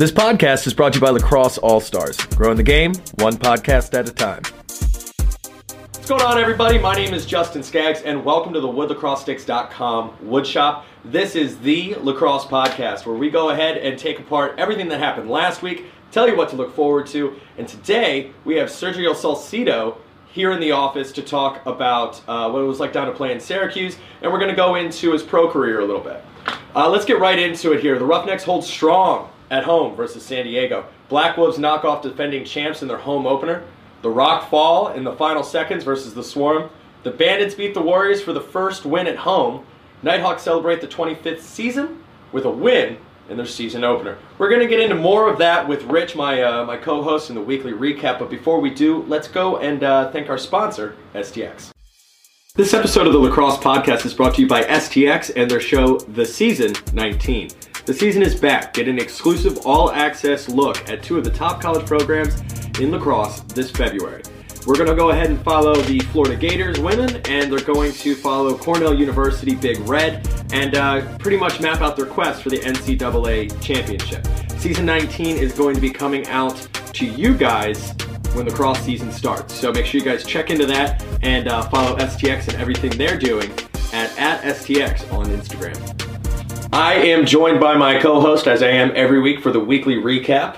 This podcast is brought to you by Lacrosse All Stars, growing the game one podcast at a time. What's going on, everybody? My name is Justin Skaggs, and welcome to the WoodLacrosseSticks.com Woodshop. This is the lacrosse podcast where we go ahead and take apart everything that happened last week, tell you what to look forward to, and today we have Sergio Salcido here in the office to talk about uh, what it was like down to play in Syracuse, and we're going to go into his pro career a little bit. Uh, let's get right into it here. The Roughnecks hold strong at home versus San Diego. Black Wolves knock off defending champs in their home opener. The Rock fall in the final seconds versus the Swarm. The Bandits beat the Warriors for the first win at home. Nighthawks celebrate the 25th season with a win in their season opener. We're going to get into more of that with Rich, my uh, my co-host, in the weekly recap. But before we do, let's go and uh, thank our sponsor, STX. This episode of the Lacrosse Podcast is brought to you by STX and their show, The Season 19. The season is back. Get an exclusive all access look at two of the top college programs in lacrosse this February. We're going to go ahead and follow the Florida Gators women, and they're going to follow Cornell University Big Red, and uh, pretty much map out their quest for the NCAA championship. Season 19 is going to be coming out to you guys when lacrosse season starts. So make sure you guys check into that and uh, follow STX and everything they're doing at, at STX on Instagram. I am joined by my co-host, as I am every week for the weekly recap.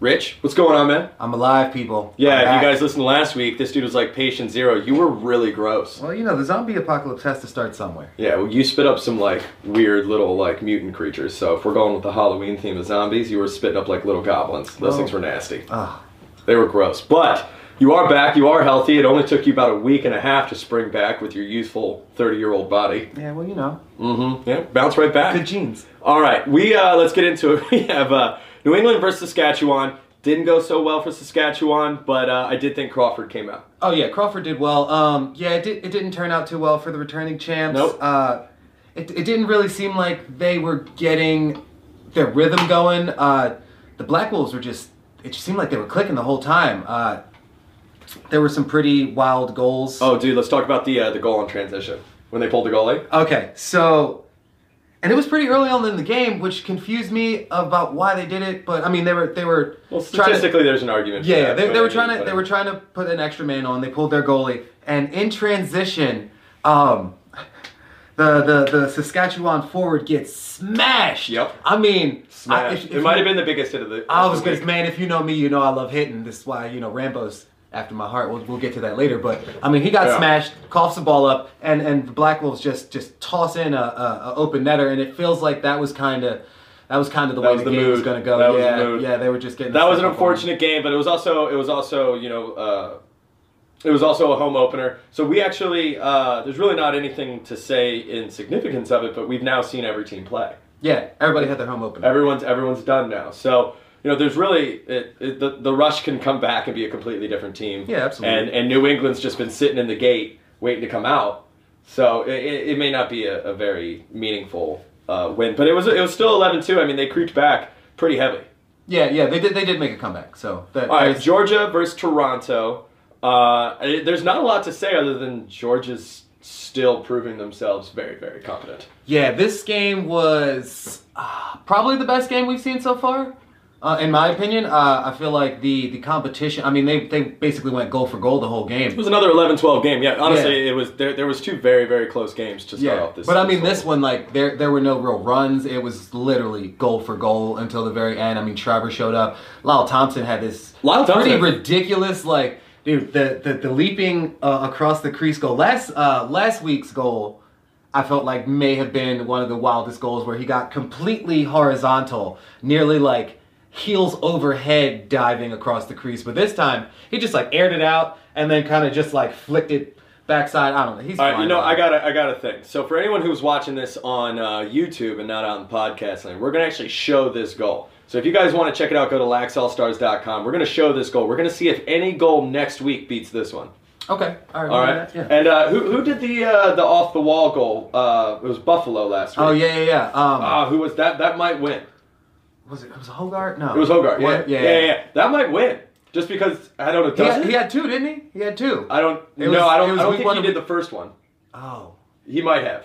Rich, what's going on, man? I'm alive, people. Yeah, if you guys listened last week, this dude was like patient zero. You were really gross. Well, you know, the zombie apocalypse has to start somewhere. Yeah, well, you spit up some like weird little like mutant creatures. So if we're going with the Halloween theme of zombies, you were spitting up like little goblins. Those Oh. things were nasty. Ah, They were gross. But you are back. You are healthy. It only took you about a week and a half to spring back with your youthful 30 year old body. yeah, well, you know, Mm-hmm. Yeah, bounce right back. good genes. All right, we uh, let's get into it. We have uh, New England versus Saskatchewan. Didn't go so well for Saskatchewan, but uh, I did think Crawford came out. Oh yeah, Crawford did well. Um, yeah, it, did, it didn't turn out too well for the returning champs. Nope. Uh, it, it didn't really seem like they were getting their rhythm going. Uh, the Black Wolves were just. It just seemed like they were clicking the whole time. Uh, there were some pretty wild goals. Oh, dude, let's talk about the uh, the goal on transition when they pulled the goalie. Okay, so and it was pretty early on in the game, which confused me about why they did it. But I mean, they were they were Well, trying to- statistically, there's an argument. yeah, that, they, they were trying to they were trying to put an extra man on. They pulled their goalie, and in transition, um, the the the Saskatchewan forward gets smashed. Yep. I mean, I, Smash. if- it might you- have been the biggest hit of the. I was the gonna man, if you know me, you know I love hitting. This is why you know Rambo's after my heart. We'll, we'll get to that later. But I mean, he got Yeah. smashed, coughs the ball up, and and the Black Wolves just just toss in a, a, a open netter, and it feels like that was kind of. That was kind of the That way the, the game was going to go. That yeah, mood. yeah, they were just getting. That was an unfortunate game, but it was also it was also you know uh, it was also a home opener. So we actually uh, there's really not anything to say in significance of it, but we've now seen every team play. Yeah, everybody had their home opener. Everyone's everyone's done now. So you know there's really it, it, the the rush can come back and be a completely different team. Yeah, absolutely. And and New England's just been sitting in the gate waiting to come out. So it, it may not be a, a very meaningful uh, win, but it was it was still 11-2. I mean they creeped back pretty heavy. Yeah, yeah, they did. They did make a comeback. So that, All right, Georgia versus Toronto. Uh, there's not a lot to say other than Georgia's still proving themselves very, very competent. yeah, this game was uh, probably the best game we've seen so far. Uh, in my opinion, uh, I feel like the the competition. I mean, they they basically went goal for goal the whole game. It was another 11-12 game. Yeah, honestly, Yeah. it was there. There was two very, very close games to start Yeah, off this. but I mean, this this one like there there were no real runs. It was literally goal for goal until the very end. I mean, Trevor showed up. Lyle Thompson had this Lyle pretty ridiculous like dude the the, the leaping uh, across the crease goal. Last uh, last week's goal, I felt like may have been one of the wildest goals where he got completely horizontal, nearly like heels overhead diving across the crease. But this time he just like aired it out and then kind of just like flicked it backside. I don't know. He's All right, you know. I got I got to think. So for anyone who's watching this on uh, YouTube and not on podcast land, we're gonna actually show this goal. So if you guys want to check it out, go to laxallstars.com. We're gonna show this goal. We're gonna see if any goal next week beats this one. Okay. All right. All right. Yeah. And uh, who who did the uh, the off the wall goal? Uh, it was Buffalo last week. Oh yeah, yeah, yeah. Um, Ah, who was that? That might win. Was it? Was it Hogart? No. It was Hogart. Yeah, What? yeah, yeah, yeah. That might win. Just because I don't know. He had, he had two, didn't he? He had two. I don't. It no, was- I don't. I don't think he did the first one. oh. He might have.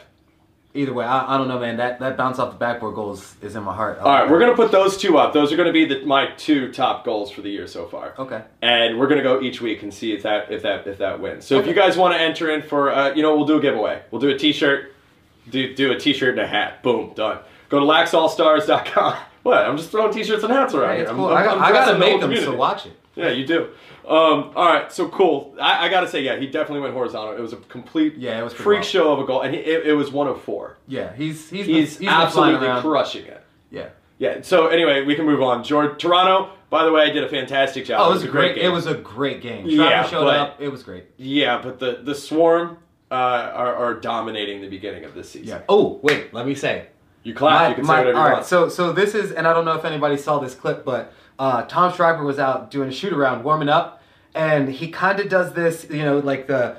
either way, I, I don't know, man. That that bounce off the backboard goal is, is in my heart. All right, we're gonna put those two up. Those are gonna be the, my two top goals for the year so far. Okay. And we're gonna go each week and see if that if that if that wins. So if you guys want to enter in for, uh, you know, we'll do a giveaway. We'll do a T-shirt, do do a T-shirt and a hat. Boom, done. Go to laxallstars.com. What? I'm just throwing T-shirts and hats around Hey, here. it's I'm- cool. I'm- I, got, gotta make them, so watch it. Yeah, you do. Um, all right, so cool. I, I got to say, yeah, he definitely went horizontal. It was a complete Yeah, it was freak show of a goal, and he, it, it was one of four. Yeah, he's he's He's, been, he's absolutely crushing it. Yeah. Yeah. So anyway, we can move on. George Toronto, by the way, I did a fantastic job. Oh, it was a great. game. It was a great game. Travis Yeah, showed but- up. It was great. Yeah, but the the swarm uh, are, are dominating the beginning of this season. Yeah. Oh wait, let me say. You clap. you can say whatever you all right, want. so so this is, and I don't know if anybody saw this clip, but uh, Tom Schreiber was out doing a shoot around, warming up, and he kind of does this, you know, like the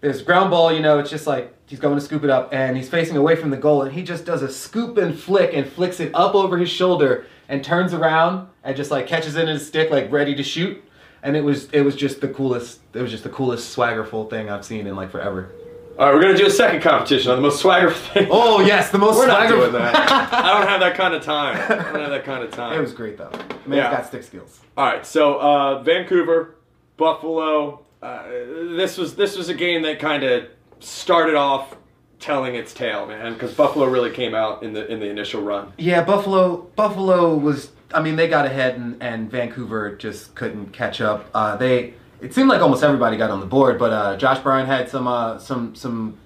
there's ground ball, you know, it's just like he's going to scoop it up, and he's facing away from the goal, and he just does a scoop and flick and flicks it up over his shoulder and turns around and just like catches it in his stick, like ready to shoot. And it was it was just the coolest. It was just the coolest swaggerful thing I've seen in like forever. All right, we're gonna do a second competition on the most swagger thing. Oh yes, the most we're not swagger. doing that. I don't have that kind of time. I don't have that kind of time. It was great though. Man's Yeah. got stick skills. All right, so uh, Vancouver, Buffalo. Uh, this was this was a game that kind of started off telling its tale, man, because Buffalo really came out in the in the initial run. Yeah, Buffalo. Buffalo was. I mean, they got ahead, and, and Vancouver just couldn't catch up. Uh, they. It seemed like almost everybody got on the board, but uh, Josh Bryan had some uh, some some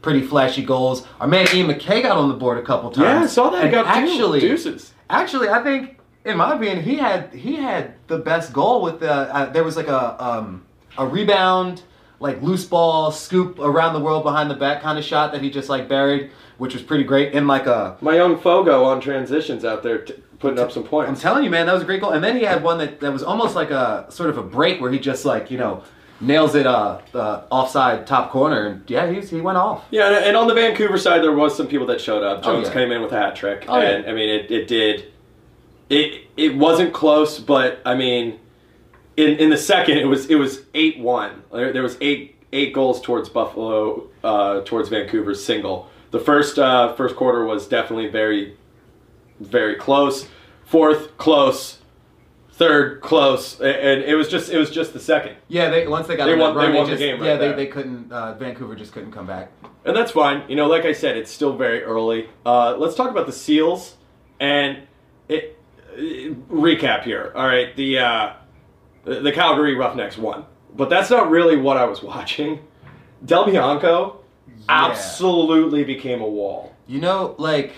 pretty flashy goals. Our man Ian MacKay got on the board a couple times. Yeah, I saw that. And got two actually deuces. Actually, I think, in my opinion, he had he had the best goal with the. Uh, there was like a um, a rebound, like loose ball scoop around the world behind the back kind of shot that he just like buried, which was pretty great. In like a My young Fogo on transitions out there t- putting up some points. I'm telling you, man, that was a great goal. And then he had one that, that was almost like a sort of a break where he just like you know nails it uh, uh offside top corner. And yeah, he's he went off. Yeah, and, and on the Vancouver side, there was some people that showed up. Oh, Jones yeah. came in with a hat trick, Oh, yeah. and I mean, it, it did. It it wasn't close, but I mean, in in the second, it was it was eight one. There, there was eight eight goals towards Buffalo, uh, towards Vancouver's single. The first uh, first quarter was definitely very, very close. Fourth, close. Third, close, and it was just it was just the second. Yeah, they once they got They on that won- they run, won the game right yeah, they, there. they couldn't. Uh, Vancouver just couldn't come back. And that's fine. You know, like I said, it's still very early. Uh, let's talk about the Seals and it, uh, recap here. All right, the uh, the the Calgary Roughnecks won, but that's not really what I was watching. Del Bianco absolutely became a wall. You know, like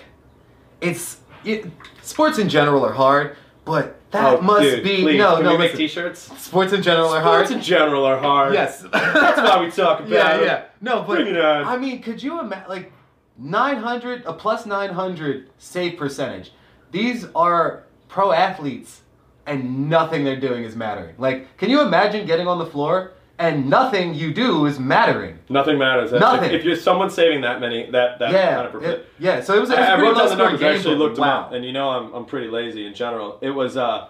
it's it, sports in general are hard, but that Oh, must dude, be please, no, can no. we make listen. T-shirts? sports in general are hard. Sports in general are hard. yes, that's why we talk about it. Yeah, it. yeah. No, but Bring it on. I mean, could you imagine like 900 a plus 900 save percentage? These are pro athletes, and nothing they're doing is mattering. Like, can you imagine getting on the floor and nothing you do is mattering? Nothing matters. If- Nothing. If, you're someone saving that many, that that yeah, kind of it- yeah. So it was. It was I, I wrote down the numbers. I actually looked them wow. up, and you know I'm, I'm pretty lazy in general. It was uh,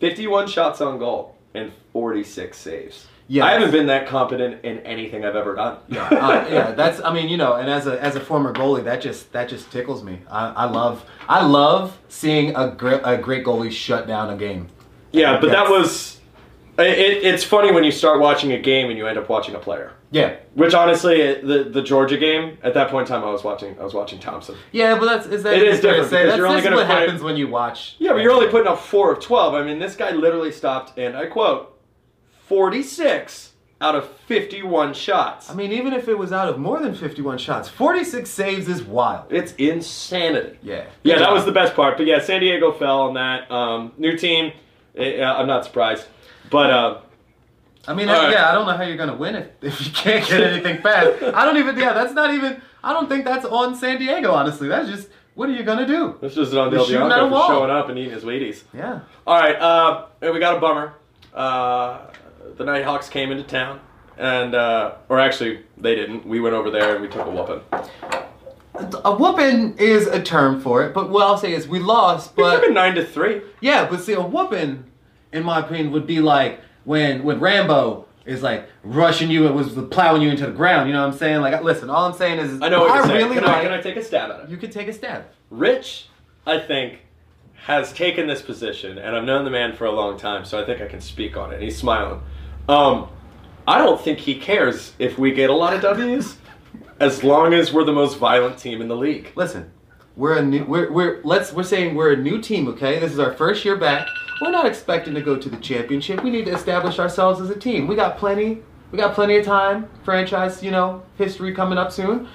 51 shots on goal and 46 saves. Yes. I haven't been that competent in anything I've ever done. yeah, uh, yeah, that's. I mean, you know, and as a as a former goalie, that just that just tickles me. I, I love I love seeing a great a great goalie shut down a game. yeah, but that was. It, it's funny when you start watching a game and you end up watching a player. Yeah, Which honestly, the the Georgia game at that point in time, I was watching. I was watching Thompson. yeah, but that's is that It is different say? That's, you're only that's what put- happens when you watch. Yeah, but you're only putting up four of 12. I mean, this guy literally stopped, and I quote, 46 out of 51 shots. I mean, even if it was out of more than 51 shots, 46 saves is wild. It's insanity. Yeah. Yeah, Good that was the best part. But yeah, San Diego fell on that. Um, new team. uh, I'm not surprised. But uh, I mean, All right. yeah, I don't know how you're gonna win if, if you can't get anything fast. I don't even. Yeah, that's not even. I don't think that's on San Diego. Honestly, that's just what are you gonna do? That's just on You're Del shooting Bianco for wall. showing up and eating his Wheaties. Yeah. All right, uh, and we got a bummer. Uh, the Nighthawks came into town, and uh, or actually, they didn't. We went over there and we took a whooping. A whooping is a term for it, but what I'll say is we lost. We But took a nine to three. yeah, but see, a whooping, in my opinion, would be like when when Rambo is like rushing you it was plowing you into the ground. You know what I'm saying? Like, listen, all I'm saying is, I know what I you're saying. really can, like. I, can I take a stab at it? you could take a stab. Rich, I think, has taken this position, and I've known the man for a long time, so I think I can speak on it. He's smiling. Um, I don't think he cares if we get a lot of W's, as long as we're the most violent team in the league. Listen, we're a new. We're we're let's we're saying we're a new team. Okay, this is our first year back. We're not expecting to go to the championship. We need to establish ourselves as a team. We got plenty. We got plenty of time. Franchise, you know, history coming up soon.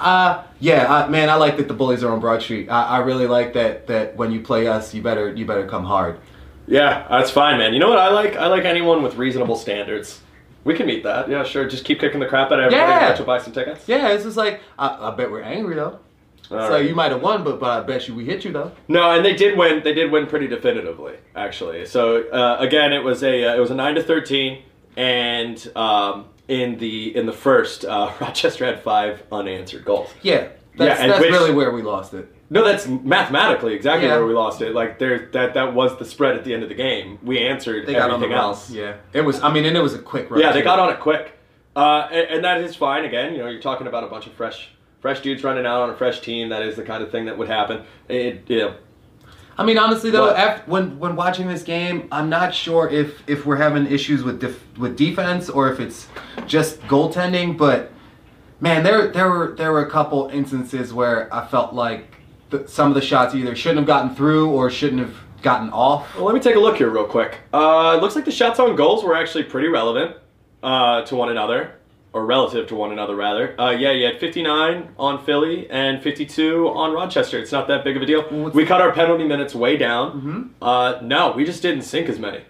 Uh, yeah, uh, man, I like that the bullies are on Broad Street. I, I really like that that when you play us, you better you better come hard. Yeah, that's fine, man. You know what I like? I like anyone with reasonable standards. We can meet that. Yeah, sure. Just keep kicking the crap out of everybody. Yeah. Yeah. You'll buy some tickets. Yeah, it's just like I, I bet we're angry though. All so right. you might have won, but but I bet you we hit you though. No, and they did win. They did win pretty definitively, actually. So uh, again, it was a uh, it was a nine to thirteen, and um, in the in the first, uh, Rochester had five unanswered goals. Yeah, that's, and that's which- really where we lost it. No, that's mathematically exactly Yeah. where we lost it. Like there, that that was the spread at the end of the game. We answered They got on the everything else. Yeah, it was. I mean, and it was a quick run. Yeah, they too. got on it quick, uh, and, and that is fine. Again, you know, you're talking about a bunch of fresh, fresh dudes running out on a fresh team. That is the kind of thing that would happen. It, yeah, I mean, honestly though, after, when when watching this game, I'm not sure if if we're having issues with def, with defense or if it's just goaltending. But man, there there were there were a couple instances where I felt like the, some of the shots either shouldn't have gotten through or shouldn't have gotten off. Well, let me take a look here real quick. Uh, it looks like the shots on goals were actually pretty relevant uh, to one another, or relative to one another, rather. Uh, yeah, you had 59 on Philly and 52 on Rochester. It's not that big of a deal. What's- We cut our penalty minutes way down. Mm-hmm. Uh, no, we just didn't sink as many.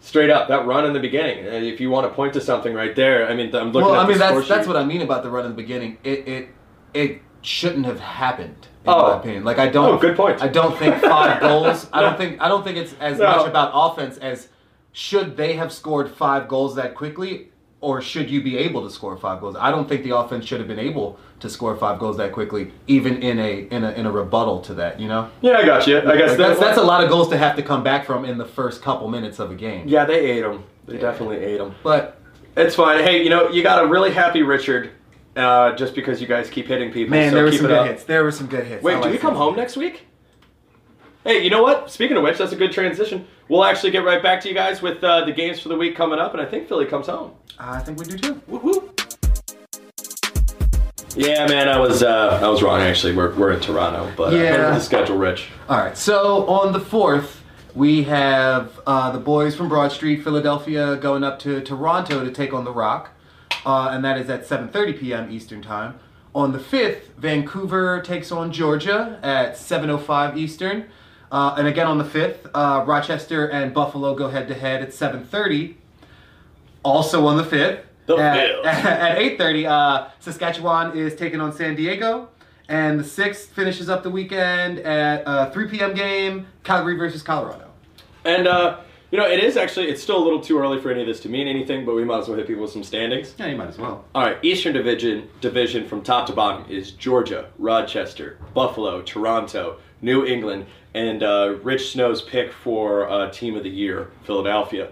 Straight up, that run in the beginning. If you want to point to something right there, I mean, I'm looking Well, at I mean that's that's what I mean about the run in the beginning. It it it shouldn't have happened. In Oh. my opinion, like I don't. Oh, good point. I don't think five goals. I don't think I don't think it's as No. much about offense as should they have scored five goals that quickly, or should you be able to score five goals? I don't think the offense should have been able to score five goals that quickly, even in a in a in a rebuttal to that. You know, Yeah, I got you. I guess Like, that's that's a lot of goals to have to come back from in the first couple minutes of a game. Yeah, they ate them. They Yeah. definitely ate them. But It's fine. Hey, you know, you got a really happy Richard uh, just because you guys keep hitting people. man, so there were some good up. hits. There were some good hits. Wait, do like we come home next week? Hey, you know what? Speaking of which, that's a good transition. We'll actually get right back to you guys with uh, the games for the week coming up, and I think Philly comes home. I think we do too. Woo-hoo. Yeah, man, I was uh, I was wrong. Actually, we're, we're in Toronto, but uh, Yeah. the schedule, Rich. All right. So on the fourth, we have uh, the boys from Broad Street, Philadelphia, going up to Toronto to take on the Rock, uh, and that is at 7:30 p.m. Eastern time. On the fifth, Vancouver takes on Georgia at 7:05 Eastern, uh, and again on the fifth, uh, Rochester and Buffalo go head to head at 7:30. Also on the fifth, The at, at 8:30, uh, Saskatchewan is taking on San Diego, and the sixth finishes up the weekend at a 3 p.m. game, Calgary versus Colorado. And uh, you know, it is actually it's still a little too early for any of this to mean anything, but we might as well hit people with some standings. Yeah, you might as well. All right, Eastern Division division from top to bottom is Georgia, Rochester, Buffalo, Toronto, New England, and uh, Rich Snow's pick for uh, Team of the Year, Philadelphia.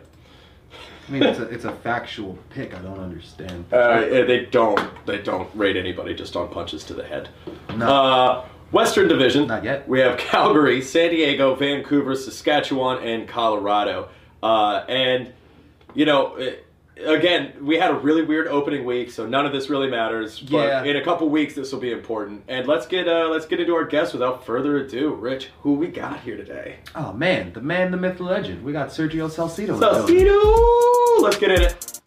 I mean, it's a, it's a factual pick. I don't understand. Uh, they don't they don't rate anybody just on punches to the head. No. Uh, Western Division. Not yet. We have Calgary, San Diego, Vancouver, Saskatchewan, and Colorado. Uh, and you know, it, again, we had a really weird opening week, so none of this really matters. But Yeah. in a couple weeks, this will be important. And let's get uh, let's get into our guests without further ado. Rich, who we got here today? Oh man, the man, the myth, the legend. We got Sergio Salcido. Salcido! Let's get in it.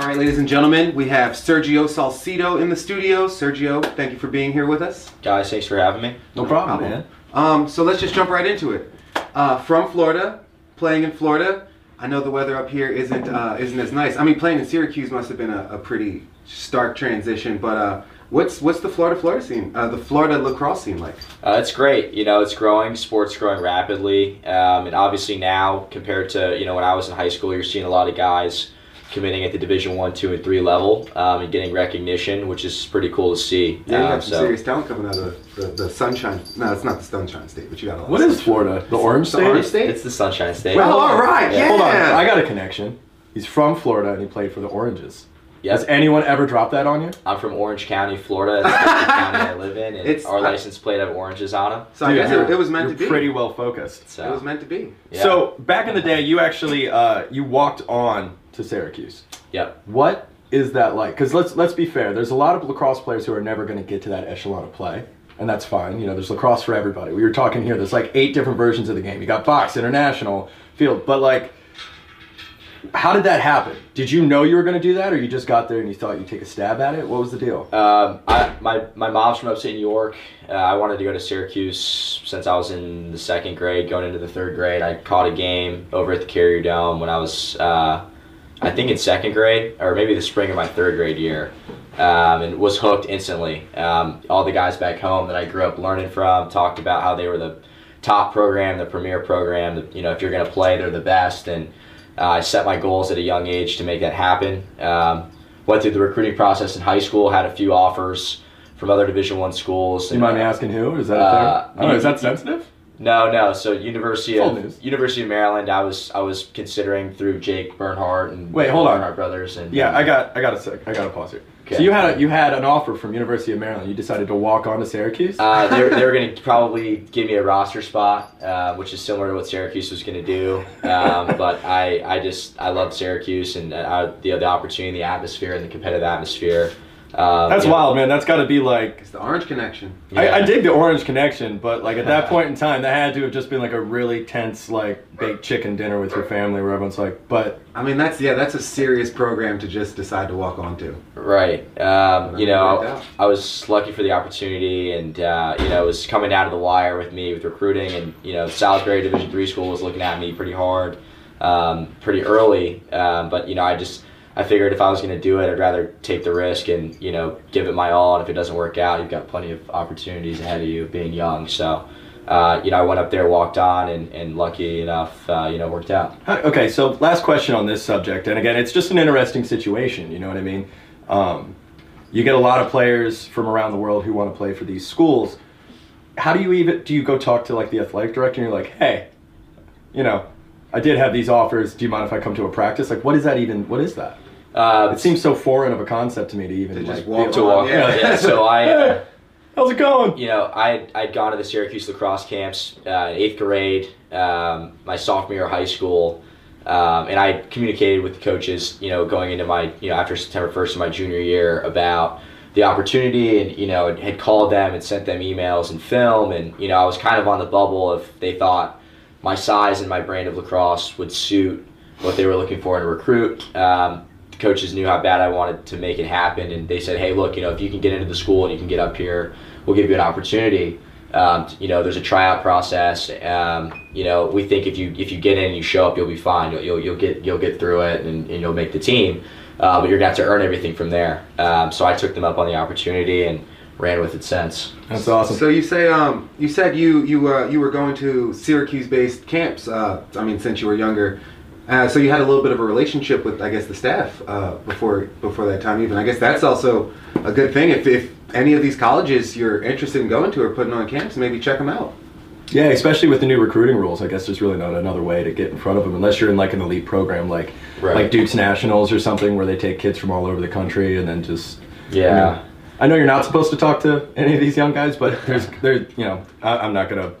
All right, ladies and gentlemen, we have Sergio Salcido in the studio. Sergio, thank you for being here with us. Guys, thanks for having me. No problem, Um, so let's just jump right into it. Uh, from Florida, playing in Florida. I know the weather up here isn't uh, isn't as nice. I mean, playing in Syracuse must have been a, a pretty stark transition. But uh, what's what's the Florida Florida scene, uh, the Florida lacrosse scene like? Uh, it's great. You know, it's growing. Sports growing rapidly, um, and obviously now compared to you know when I was in high school, you're seeing a lot of guys committing at the Division One, Two, and Three level um, and getting recognition, which is pretty cool to see. Yeah, you Um, got some serious talent coming out of the, the, the Sunshine. No, it's not the Sunshine State, but you got a lot. What of is sunshine. Florida? The Orange State? The State? Orange State? It's the Sunshine State. Well, all right, yeah. Hold on, I got a connection. He's from Florida and he played for the Oranges. Has anyone ever dropped that on you? I'm from Orange County, Florida. That's the county I live in, and It's- our I- license plate have oranges on them. So I guess it, it was meant You're to be. pretty well focused. So, It was meant to be. yeah. So back in the day, you actually uh, you walked on to Syracuse. yep. What is that like? Because let's let's be fair. There's a lot of lacrosse players who are never going to get to that echelon of play, and that's fine. You know, there's lacrosse for everybody. We were talking here. There's like eight different versions of the game. You got box, international, field, but like. How did that happen? Did you know you were going to do that, or you just got there and you thought you'd take a stab at it? What was the deal? Um, I, my, my mom's from upstate New York. Uh, I wanted to go to Syracuse since I was in the second grade, going into the third grade. I caught a game over at the Carrier Dome when I was, uh, I think, in second grade, or maybe the spring of my third grade year, um, and was hooked instantly. Um, all the guys back home that I grew up learning from talked about how they were the top program, the premier program. The, you know, if you're going to play, they're the best. And uh, I set my goals at a young age to make that happen. Um, went through the recruiting process in high school, had a few offers from other Division One schools. You mind me asking who? Is that Uh, don't know, is that sensitive? No, no. So University of news. University of Maryland, I was I was considering through Jake Bernhardt and Wait, hold on. Bernhardt brothers and Yeah, I got I got a sec. I got to pause here. So you had a, you had an offer from University of Maryland. You decided to walk on to Syracuse. Uh, they're they're going to probably give me a roster spot, uh, which is similar to what Syracuse was going to do. Um, but I, I just I love Syracuse and uh, the the opportunity, the atmosphere, and the competitive atmosphere. Um, That's you know, wild, man. That's got to be like. It's the Orange Connection. I, I dig the orange connection, but like at that point in time, that had to have just been like a really tense like baked chicken dinner with your family, where everyone's like, "But I mean, that's yeah, that's a serious program to just decide to walk onto. Right. Um, you know. I was lucky for the opportunity, and uh, you know, it was coming down to the wire with me with recruiting, and you know, Salisbury Division three school was looking at me pretty hard, um, pretty early. Um, but you know, I just I figured if I was going to do it, I'd rather take the risk and you know give it my all. And if it doesn't work out, you've got plenty of opportunities ahead of you being young. So. Uh, you know, I went up there, walked on, and, and lucky enough, uh, you know, worked out. Okay, so last question on this subject, and again, it's just an interesting situation. You know what I mean? Um, you get a lot of players from around the world who want to play for these schools. How do you even do you go talk to like the athletic director and you're like, hey, you know, I did have these offers. Do you mind if I come to a practice? Like, what is that even? What is that? Uh, It seems so foreign of a concept to me to even To just like, walk to walk. yeah. Yeah. so I. Hey, how's it going? you know, I I'd gone to the Syracuse lacrosse camps uh, in eighth grade, um, my sophomore year of high school, um, and I communicated with the coaches, you know, going into my, you know, after September first of my junior year about the opportunity, and you know, had called them and sent them emails and film, and you know, I was kind of on the bubble if they thought my size and my brand of lacrosse would suit what they were looking for in a recruit. Um, coaches knew how bad I wanted to make it happen, and they said, "Hey, look, you know, if you can get into the school and you can get up here, we'll give you an opportunity." Um, you know, there's a tryout process. Um, you know, we think if you if you get in and you show up, you'll be fine. You'll you'll, you'll get you'll get through it, and, and you'll make the team. Uh, but you're gonna have to earn everything from there. Um, so I took them up on the opportunity and ran with it since. That's awesome. So you say um you said you you uh, you were going to Syracuse based camps. Uh, I mean, since you were younger. Uh, so you had a little bit of a relationship with, I guess, the staff uh, before before that time. Even I guess that's also a good thing. If, if any of these colleges you're interested in going to or putting on camps, maybe check them out. Yeah, especially with the new recruiting rules, I guess there's really not another way to get in front of them unless you're in like an elite program, like Right. like Duke's Nationals or something, where they take kids from all over the country and then just Yeah. I, mean, I know you're not supposed to talk to any of these young guys, but there's there you know I, I'm not gonna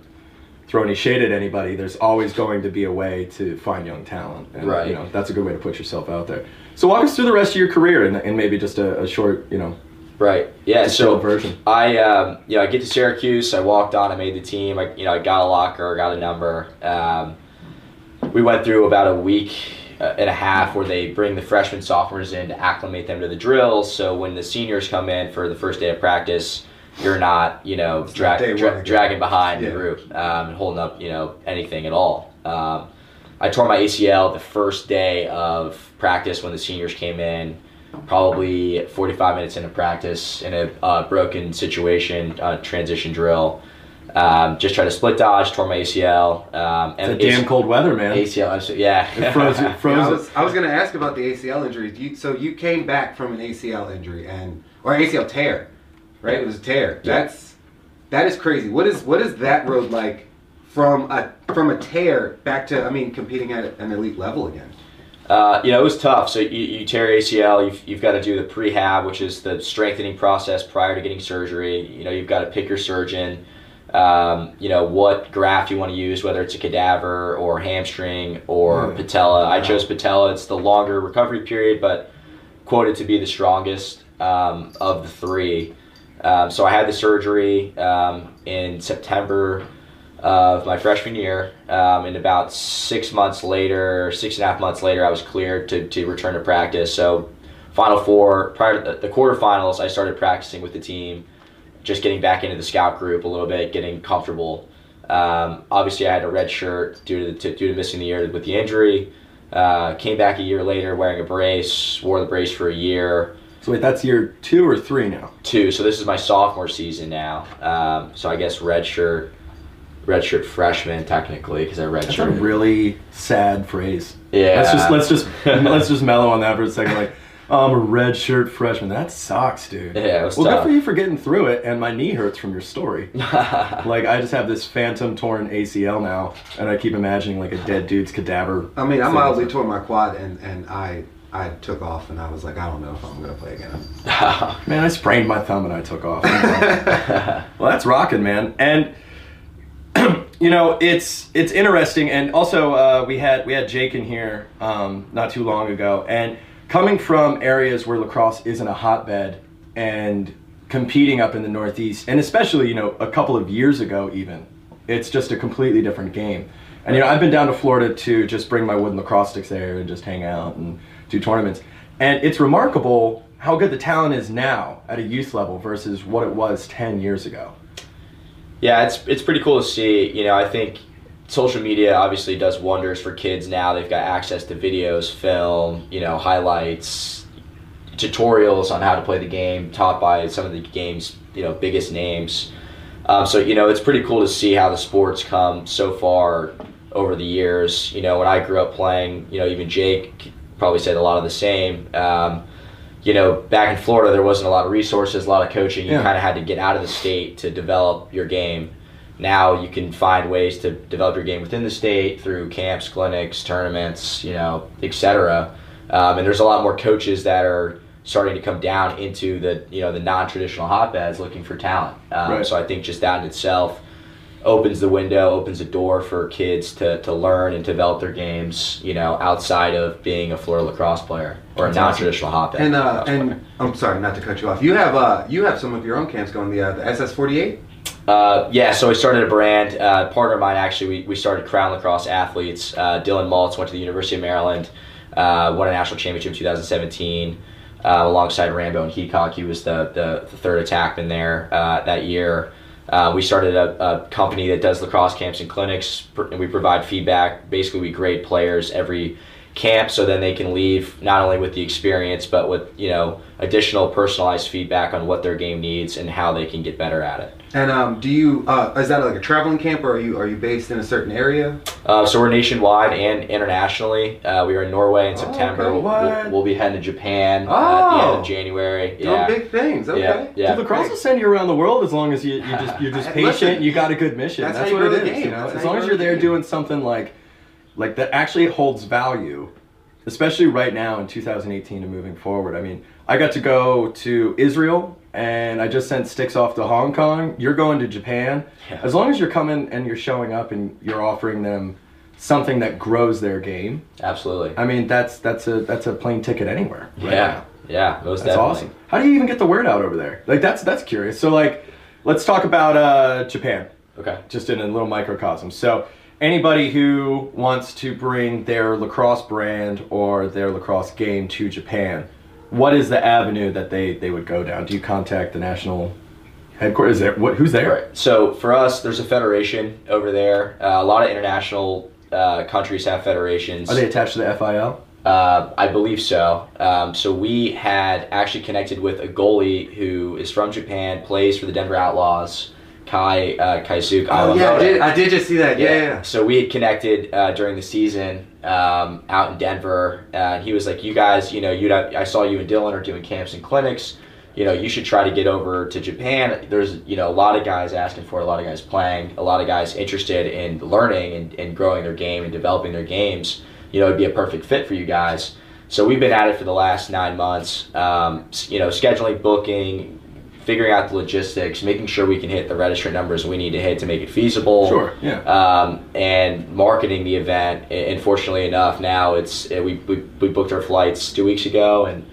throw any shade at anybody. There's always going to be a way to find young talent, and Right. you know that's a good way to put yourself out there. So walk us through the rest of your career and, and maybe just a, a short, you know, Right. Yeah. So version. I, um, you know, I get to Syracuse. I walked on. I made the team. I, you know, I got a locker. I Got a number. Um, we went through about a week and a half where they bring the freshmen, sophomores in to acclimate them to the drills. So when the seniors come in for the first day of practice, you're not, you know, dra- dragging behind Yeah. the group um, and holding up, you know, anything at all. Um, I tore my ACL the first day of practice when the seniors came in. Probably 45 minutes into practice in a uh, broken situation, uh, transition drill. Um, just tried to split dodge, tore my ACL. Um, It's a damn cold weather, man. ACL, yeah. It froze, it Yeah, I was, I was going to ask about the ACL injury. You, so you came back from an ACL injury and or ACL tear, right? It was a tear. Yeah. That's that is crazy. What is what is that road like from a from a tear back to I mean competing at an elite level again? Uh, you know, it was tough. So you, you tear ACL, you've, you've got to do the prehab, which is the strengthening process prior to getting surgery. You know, you've got to pick your surgeon. Um, you know what graft you want to use, whether it's a cadaver or hamstring or Yeah. patella. I chose patella. It's the longer recovery period, but quoted to be the strongest um, of the three. Um, so I had the surgery um, in September of my freshman year, um, and about six months later, six and a half months later, I was cleared to, to return to practice. So, Final Four, prior to the, the quarterfinals, I started practicing with the team, just getting back into the scout group a little bit, getting comfortable. Um, obviously, I had a red shirt due to, the, to, due to missing the year with the injury. Uh, came back a year later wearing a brace, wore the brace for a year So wait, that's year two or three now. two. So this is my sophomore season now. Um, so I guess redshirt, redshirt freshman technically because I red That's a really sad phrase. Yeah. Let's just let's just let's just mellow on that for a second. Like, I'm a red shirt freshman. That sucks, dude. Yeah, it was well, good for you for getting through it. And my knee hurts from your story. like, I just have this phantom torn ACL now, and I keep imagining like a dead dude's cadaver. I mean, I thing. mildly tore my quad and and I I took off and I was like, I don't know if I'm gonna play again. Man, I sprained my thumb and I took off. well, that's rocking, man. And you know, it's it's interesting. And also, uh, we had we had Jake in here um, not too long ago, and coming from areas where lacrosse isn't a hotbed, and competing up in the Northeast, and especially you know a couple of years ago, even it's just a completely different game. And you know, I've been down to Florida to just bring my wooden lacrosse sticks there and just hang out and do tournaments. And it's remarkable how good the talent is now at a youth level versus what it was 10 years ago. Yeah, it's it's pretty cool to see. You know, I think social media obviously does wonders for kids now. They've got access to videos, film, you know, highlights, tutorials on how to play the game, taught by some of the game's you know biggest names. Um, so you know, it's pretty cool to see how the sports come so far over the years. You know, when I grew up playing, you know, even Jake probably said a lot of the same. Um, you know, back in Florida, there wasn't a lot of resources, a lot of coaching. You Yeah. kind of had to get out of the state to develop your game. Now you can find ways to develop your game within the state through camps, clinics, tournaments, you know, etc. Um, and there's a lot more coaches that are starting to come down into the you know the non-traditional hotbeds looking for talent. Um, Right. So I think just that in itself opens the window, opens the door for kids to, to learn and develop their games, you know, outside of being a Florida lacrosse player or a non-traditional hotbed. And uh, lacrosse player. and I'm sorry not to cut you off. You have uh you have some of your own camps going. The uh, the SS48. Uh, yeah, so I started a brand. Uh, partner of mine actually, we, we started Crown Lacrosse Athletes. Uh, Dylan Maltz went to the University of Maryland, uh, won a national championship in 2017 uh, alongside Rambo and Heacock. He was the, the, the third attackman there uh, that year. We started a, a company that does lacrosse camps and clinics, and we provide feedback. Basically, we grade players every camp so then they can leave not only with the experience but with you know additional personalized feedback on what their game needs and how they can get better at it. And um, do you uh, is that like a traveling camp or are you are you based in a certain area? Uh, so we're nationwide and internationally. Uh, we are in Norway in Oh, September. okay. We'll, we'll, we'll be heading to Japan uh, at the end Oh. of January. Doing Yeah. big things. Okay. Yeah, yeah. Dude, lacrosse will send you around the world as long as you, you just, you're just patient listen, you got a good mission. that's That's, how you what grow it the game. You know? That's As long as you're there doing something like like that actually holds value, especially right now in 2018 and moving forward. I mean, I got to go to Israel and I just sent sticks off to Hong Kong. You're going to Japan. Yeah. As long as you're coming and you're showing up and you're offering them something that grows their game. Absolutely. I mean, that's that's a that's a plane ticket anywhere. right yeah. now. Yeah. Most That's definitely. awesome. How do you even get the word out over there? Like that's that's curious. So like, let's talk about uh, Japan, Okay. just in a little microcosm. So anybody who wants to bring their lacrosse brand or their lacrosse game to Japan, what is the avenue that they they would go down? Do you contact the national headquarters? Is there what? Who's there? Right. So for us, there's a federation over there. Uh, a lot of international uh, countries have federations. Are they attached to the FIL? Uh, I believe so. Um, so we had actually connected with a goalie who is from Japan, plays for the Denver Outlaws, Kai uh, Kaizuk. Oh yeah, I did, I did just see that. Yeah, yeah. yeah. So we had connected uh, during the season um, out in Denver, uh, and he was like, "You guys, you know, you I saw you and Dylan are doing camps and clinics. You know, you should try to get over to Japan. There's, you know, a lot of guys asking for it, a lot of guys playing, a lot of guys interested in learning and, and growing their game and developing their games. You know, it'd be a perfect fit for you guys." So we've been at it for the last nine months. Um, you know, scheduling, booking, figuring out the logistics, making sure we can hit the registrant numbers we need to hit to make it feasible. Sure. Yeah. Um, and marketing the event. And fortunately enough, now it's we, we, we booked our flights two weeks ago and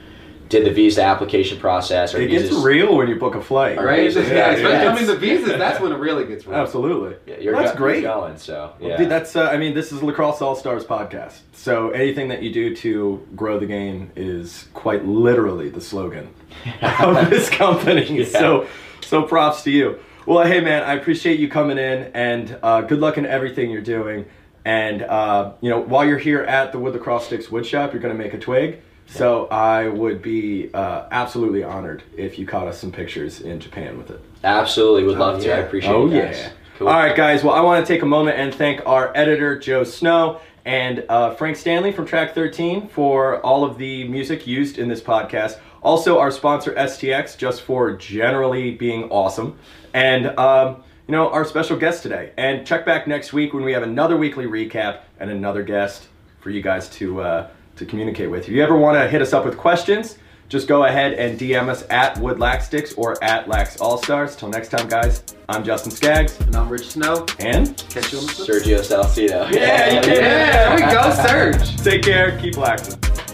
did the visa application process. It gets real when you book a flight, right? Visas, yeah, yeah, yeah. I mean the visas. That's when it really gets real. Absolutely. Yeah, you're that's go- great. Going so yeah. Well, dude, that's uh, I mean this is Lacrosse All Stars podcast. So anything that you do to grow the game is quite literally the slogan of this company. So so props to you. Well, hey man, I appreciate you coming in, and uh, good luck in everything you're doing. And uh, you know, while you're here at the Wood Lacrosse Sticks Wood Shop, you're going to make a twig. So I would be uh, absolutely honored if you caught us some pictures in Japan with it. Absolutely, would love oh, to. I appreciate oh, it. Oh yeah. Cool. All right, guys. Well, I want to take a moment and thank our editor Joe Snow and uh, Frank Stanley from Track 13 for all of the music used in this podcast. Also, our sponsor STX, just for generally being awesome, and um, you know our special guest today. And check back next week when we have another weekly recap and another guest for you guys to. Uh, to communicate with. If you ever want to hit us up with questions, just go ahead and DM us at Wood Sticks or at Lax All Stars. Till next time, guys, I'm Justin Skaggs. And I'm Rich Snow. And catch you on the Sergio Salcido. Yeah, yeah, yeah. There we go, Serge. Take care. Keep laxing.